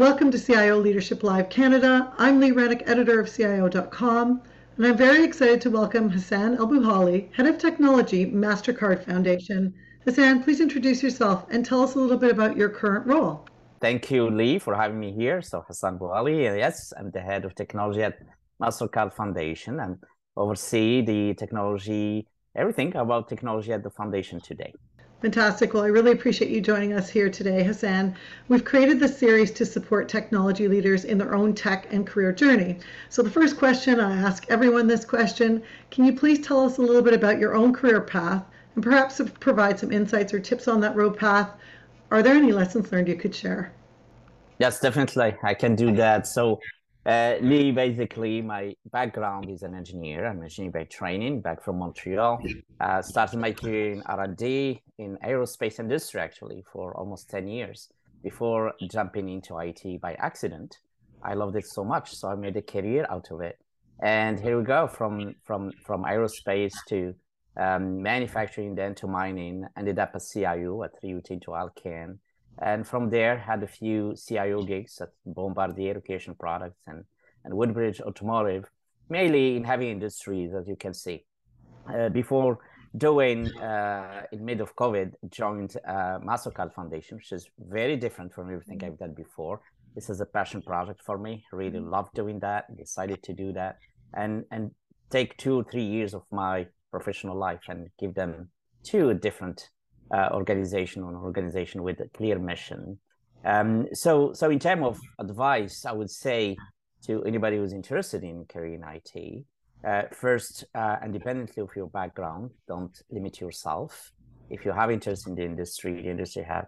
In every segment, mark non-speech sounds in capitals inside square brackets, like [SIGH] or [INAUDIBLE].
Welcome to CIO Leadership Live Canada. I'm Lee Rennick, editor of CIO.com, and I'm very excited to welcome Hassan El Bouhali, head of technology, MasterCard Foundation. Hassan, please introduce yourself and tell us a little bit about your current role. Thank you, Lee, for having me here. So Hassan Bouhali, yes, I'm the head of technology at MasterCard Foundation and oversee the technology, everything about technology at the foundation today. Fantastic. Well, I really appreciate you joining us here today, Hassan. We've created this series to support technology leaders in their own tech and career journey. So, the first question I ask everyone this question Can you please tell us a little bit about your own career path and perhaps provide some insights or tips on that road path? Are there any lessons learned you could share? Yes, definitely. I can do that. So, uh, Lee, basically, my background is an engineer. I'm an engineer by training, back from Montreal. Uh, started my career in R&D in aerospace industry, actually, for almost 10 years before jumping into IT by accident. I loved it so much, so I made a career out of it. And here we go, from from from aerospace to um, manufacturing, then to mining. Ended up at CIO at Rio Tinto Alcan and from there had a few CIO gigs at Bombardier Recreational Products and, and Woodbridge Automotive, mainly in heavy industries, as you can see. Uh, before doing, uh, in mid of COVID, joined uh, MasterCard Foundation, which is very different from everything I've done before. This is a passion project for me. Really love doing that. Decided to do that, and and take two or three years of my professional life and give them to a different uh, organization or an organization with a clear mission. Um, so, so in terms of advice, I would say to anybody who's interested in career in IT, uh, first, uh, independently of your background, don't limit yourself. If you have interest in the industry, the industry has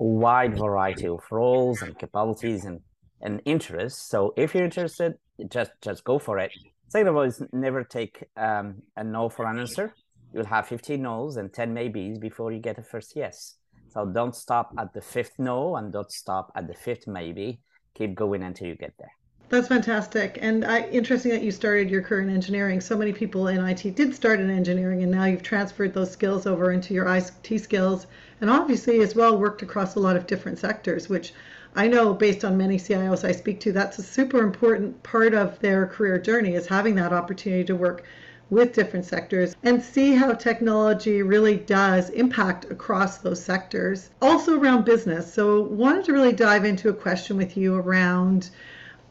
a wide variety of roles and capabilities and, and interests. So if you're interested, just just go for it. Second of all, is never take um, a no for an answer you'll have 15 no's and 10 maybes before you get a first yes. So don't stop at the fifth no and don't stop at the fifth maybe. Keep going until you get there. That's fantastic. And I, interesting that you started your career in engineering. So many people in IT did start in engineering, and now you've transferred those skills over into your IT skills, and obviously as well worked across a lot of different sectors, which I know based on many CIOs I speak to, that's a super important part of their career journey is having that opportunity to work with different sectors and see how technology really does impact across those sectors. Also around business. So wanted to really dive into a question with you around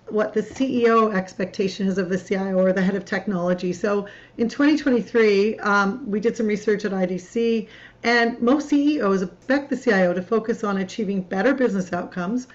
what the CEO expectation is of the CIO or the head of technology. So in 2023, um, we did some research at IDC, and most CEOs expect the CIO to focus on achieving better business outcomes,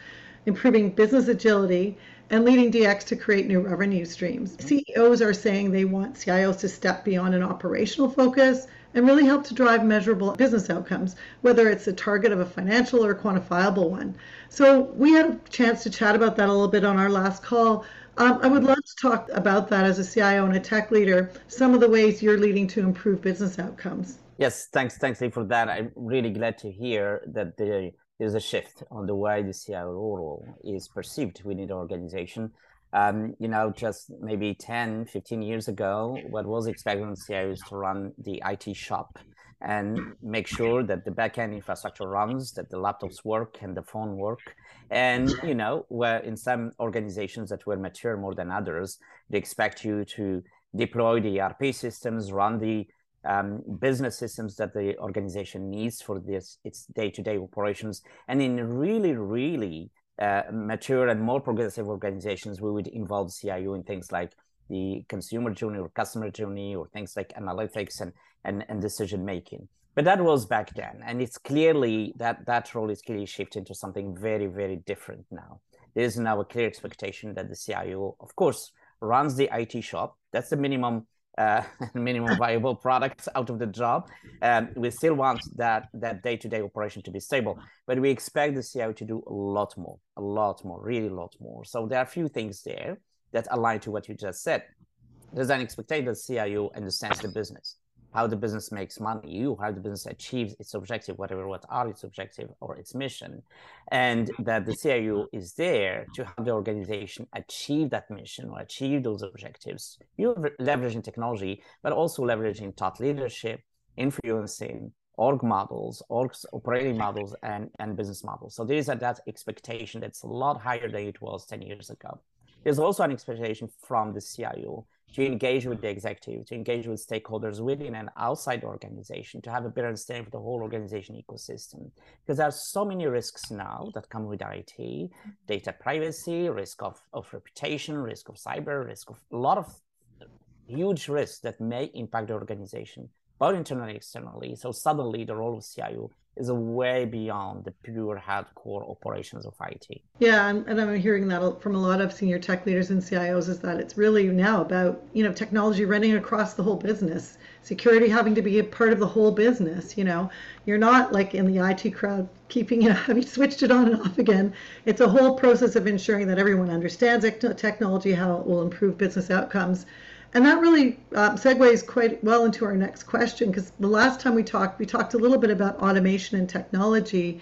improving business agility, and leading DX to create new revenue streams. CEOs are saying they want CIOs to step beyond an operational focus and really help to drive measurable business outcomes, whether it's a target of a financial or quantifiable one. So we had a chance to chat about that a little bit on our last call. Um, I would love to talk about that as a CIO and a tech leader, some of the ways you're leading to improve business outcomes. Yes, thanks, thanks Lee for that. I'm really glad to hear that the there's a shift on the way the CIO role is perceived within the organization. Um, you know, just maybe 10, 15 years ago, what was expected on CIOs to run the IT shop and make sure that the backend infrastructure runs, that the laptops work and the phone work. And, you know, where in some organizations that were mature more than others, they expect you to deploy the ERP systems, run the um, business systems that the organization needs for this its day-to-day operations. And in really really uh, mature and more progressive organizations we would involve cio in things like the consumer journey or customer journey or things like analytics and and, and decision making. But that was back then. And it's clearly that that role is clearly shifting to something very very different now. There is now a clear expectation that the cio of course runs the it shop. That's the minimum uh, [LAUGHS] minimum viable products out of the job. Um, we still want that that day-to-day operation to be stable, but we expect the CIO to do a lot more, a lot more, really a lot more. So there are a few things there that align to what you just said. There's an expectation that CIO understands the business how the business makes money, you how the business achieves its objective, whatever what are its objective or its mission, and that the CIO is there to help the organization achieve that mission or achieve those objectives. You're leveraging technology, but also leveraging thought leadership, influencing, org models, orgs operating models, and, and business models. So there is a, that expectation that's a lot higher than it was 10 years ago. There's also an expectation from the CIO to engage with the executive, to engage with stakeholders within and outside the organization, to have a better understanding of the whole organization ecosystem. Because there are so many risks now that come with IT, data privacy, risk of, of reputation, risk of cyber, risk of a lot of huge risks that may impact the organization, both internally and externally. So suddenly the role of CIO is a way beyond the pure hardcore operations of IT. Yeah, and, and, I'm hearing that from a lot of senior tech leaders and CIOs is that it's really now about you know technology running across the whole business, security having to be a part of the whole business. You know, you're not like in the IT crowd keeping know [LAUGHS] having switched it on and off again. It's a whole process of ensuring that everyone understands technology, how it will improve business outcomes and that really um, segues quite well into our next question because the last time we talked, we talked a little bit about automation and technology,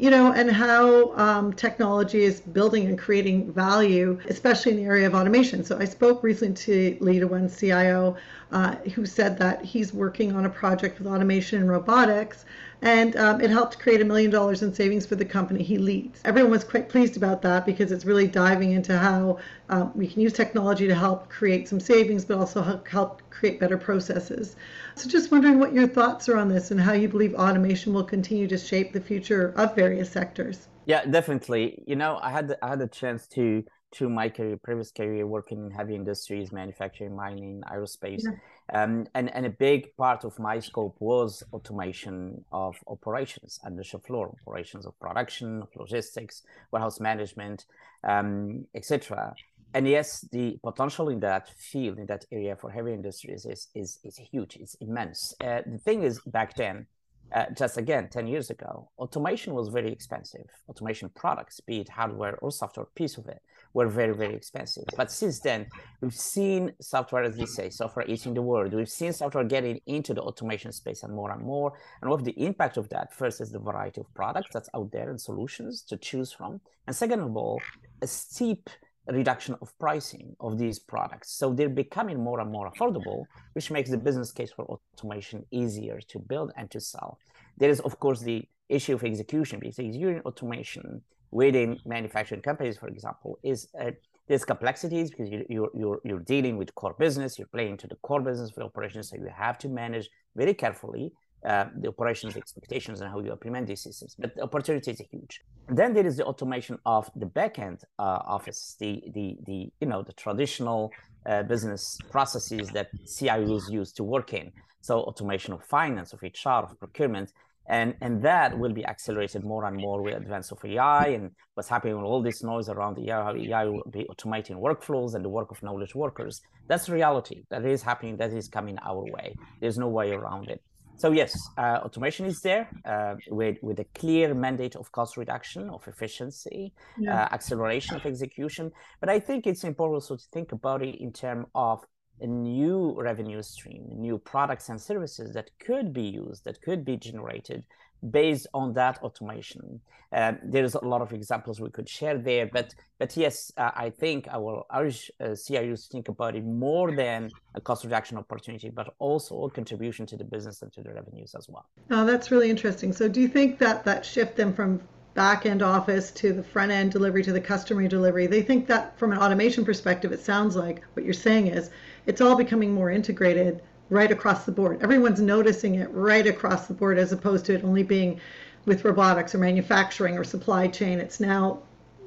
you know, and how um, technology is building and creating value, especially in the area of automation. So I spoke recently to One CIO uh, who said that he's working on a project with automation and robotics and um, it helped create a million dollars in savings for the company he leads. Everyone was quite pleased about that because it's really diving into how um, we can use technology to help create some savings, but also help create better processes. So, just wondering what your thoughts are on this and how you believe automation will continue to shape the future of various sectors. Yeah, definitely. You know, I had I had a chance to to my career, previous career, working in heavy industries, manufacturing, mining, aerospace. Yeah. Um, and, and a big part of my scope was automation of operations and the shop floor operations of production, of logistics, warehouse management, um, etc. And yes, the potential in that field, in that area for heavy industries is, is, is huge, it's immense. Uh, the thing is, back then, uh, just again 10 years ago automation was very expensive. Automation products be it hardware or software piece of it were very very expensive. But since then we've seen software as we say software eating the world. We've seen software getting into the automation space and more and more. And what the impact of that first is the variety of products that's out there and solutions to choose from. And second of all a steep reduction of pricing of these products. So they're becoming more and more affordable, which makes the business case for automation easier to build and to sell. There is, of course, the issue of execution because using automation within manufacturing companies, for example, is uh, there's complexities because you, you're, you're, you're dealing with core business, you're playing to the core business for operations, so you have to manage very carefully uh, the operations expectations and how you implement these systems. But the opportunity is huge. And then there is the automation of the backend uh, office, the the the you know the traditional uh, business processes that CIOs use to work in. So automation of finance, of HR, of procurement, and and that will be accelerated more and more with advance of AI and what's happening with all this noise around AI, how AI will be automating workflows and the work of knowledge workers. That's reality. That is happening. That is coming our way. There's no way around it. So yes, uh, automation is there uh, with with a clear mandate of cost reduction, of efficiency, yeah. uh, acceleration of execution. But I think it's important also to think about it in terms of a new revenue stream, new products and services that could be used, that could be generated based on that automation. Uh, there's a lot of examples we could share there, but but yes, uh, I think I will urge uh, CIOs to think about it more than a cost reduction opportunity, but also a contribution to the business and to the revenues as well. Oh, that's really interesting. So, do you think that that shift then from back end office to the front end delivery to the customer delivery, they think that from an automation perspective, it sounds like what you're saying is it's all becoming more integrated right across the board. Everyone's noticing it right across the board as opposed to it only being with robotics or manufacturing or supply chain. It's now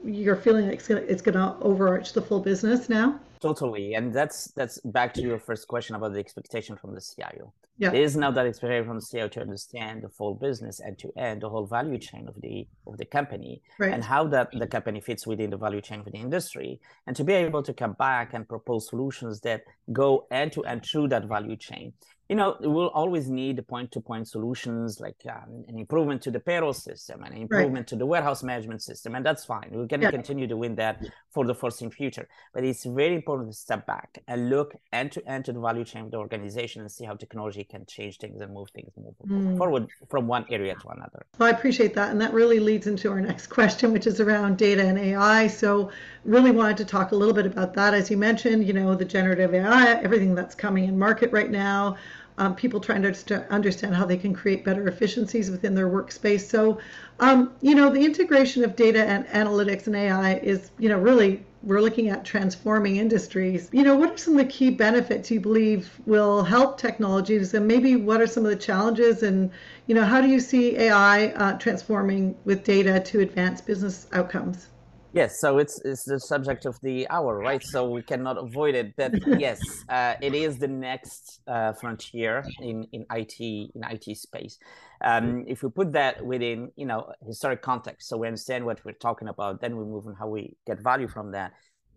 you're feeling like it's going to overarch the full business now. Totally, and that's that's back to your first question about the expectation from the CIO. Yeah. There is now that expectation from the CIO to understand the full business end to end, the whole value chain of the of the company, right. and how that the company fits within the value chain of the industry, and to be able to come back and propose solutions that go end to end through that value chain you know, we'll always need point-to-point solutions like um, an improvement to the payroll system, an improvement right. to the warehouse management system, and that's fine. We're going to yeah. continue doing that for the foreseeable future. But it's very important to step back and look end-to-end to the value chain of the organization and see how technology can change things and move things move mm. forward from one area to another. Well, I appreciate that, and that really leads into our next question, which is around data and AI. So, really wanted to talk a little bit about that. As you mentioned, you know, the generative AI, everything that's coming in market right now um, people trying to understand how they can create better efficiencies within their workspace. So, um, you know, the integration of data and analytics and AI is, you know, really we're looking at transforming industries. You know, what are some of the key benefits you believe will help technologies, and maybe what are some of the challenges, and you know, how do you see AI uh, transforming with data to advance business outcomes? Yes, so it's it's the subject of the hour, right? So we cannot avoid it. That [LAUGHS] yes, uh, it is the next uh, frontier in in IT in IT space. Um, if we put that within you know historic context, so we understand what we're talking about, then we move on how we get value from that.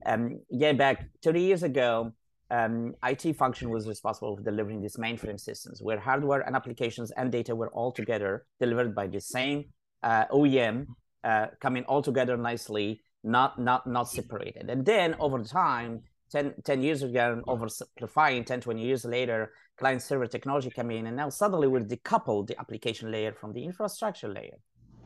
Um, yeah, back 30 years ago, um, IT function was responsible for delivering these mainframe systems, where hardware and applications and data were all together delivered by the same uh, OEM, uh, coming all together nicely not not not separated. And then over time, 10, 10 years ago, oversimplifying 10, 20 years later, client server technology came in, and now suddenly we decoupled the application layer from the infrastructure layer.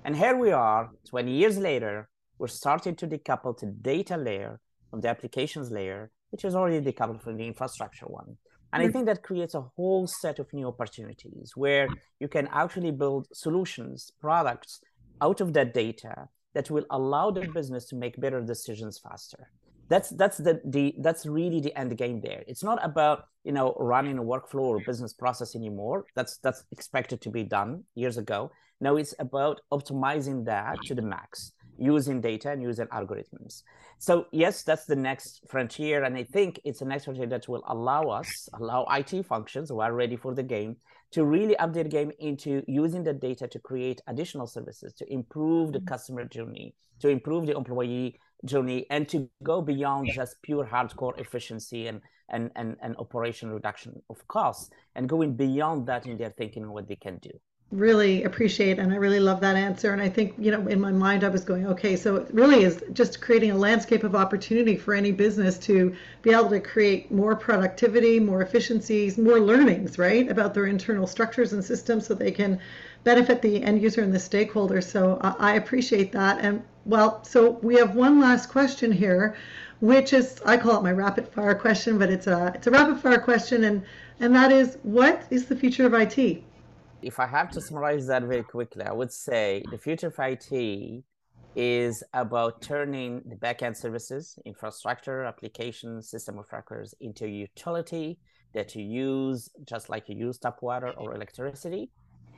And here we are, 20 years later, we're starting to decouple the data layer from the applications layer, which is already decoupled from the infrastructure one. And I mm. think that creates a whole set of new opportunities where you can actually build solutions, products out of that data that will allow the business to make better decisions faster. That's that's the, the that's really the end game there. It's not about you know running a workflow or business process anymore. That's that's expected to be done years ago. Now it's about optimizing that to the max using data and using algorithms. So yes that's the next frontier and i think it's the next frontier that will allow us allow it functions who are ready for the game to really update the game into using the data to create additional services to improve the mm-hmm. customer journey, to improve the employee journey, and to go beyond just pure hardcore efficiency and and and, and operation reduction of costs, and going beyond that in their thinking what they can do really appreciate and I really love that answer. And I think, you know, in my mind, I was going, okay, so it really is just creating a landscape of opportunity for any business to be able to create more productivity, more efficiencies, more learnings, right, about their internal structures and systems so they can benefit the end user and the stakeholder. So I appreciate that. And well, so we have one last question here, which is I call it my rapid fire question, but it's a it's a rapid fire question, and and that is, what is the future of IT? If I have to summarize that very quickly, I would say the future of IT is about turning the backend services, infrastructure, application, system of records into a utility that you use just like you use tap water or electricity.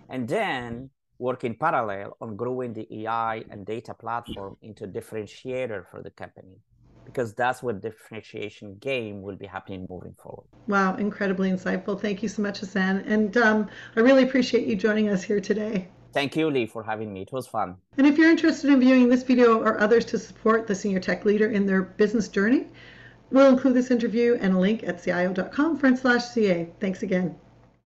And then work in parallel on growing the AI and data platform into a differentiator for the company because that's what differentiation game will be happening moving forward. Wow, incredibly insightful. Thank you so much, Hassan. And um, I really appreciate you joining us here today. Thank you, Lee, for having me. It was fun. And if you're interested in viewing this video or others to support the senior tech leader in their business journey, we'll include this interview and a link at cio.com front slash CA. Thanks again.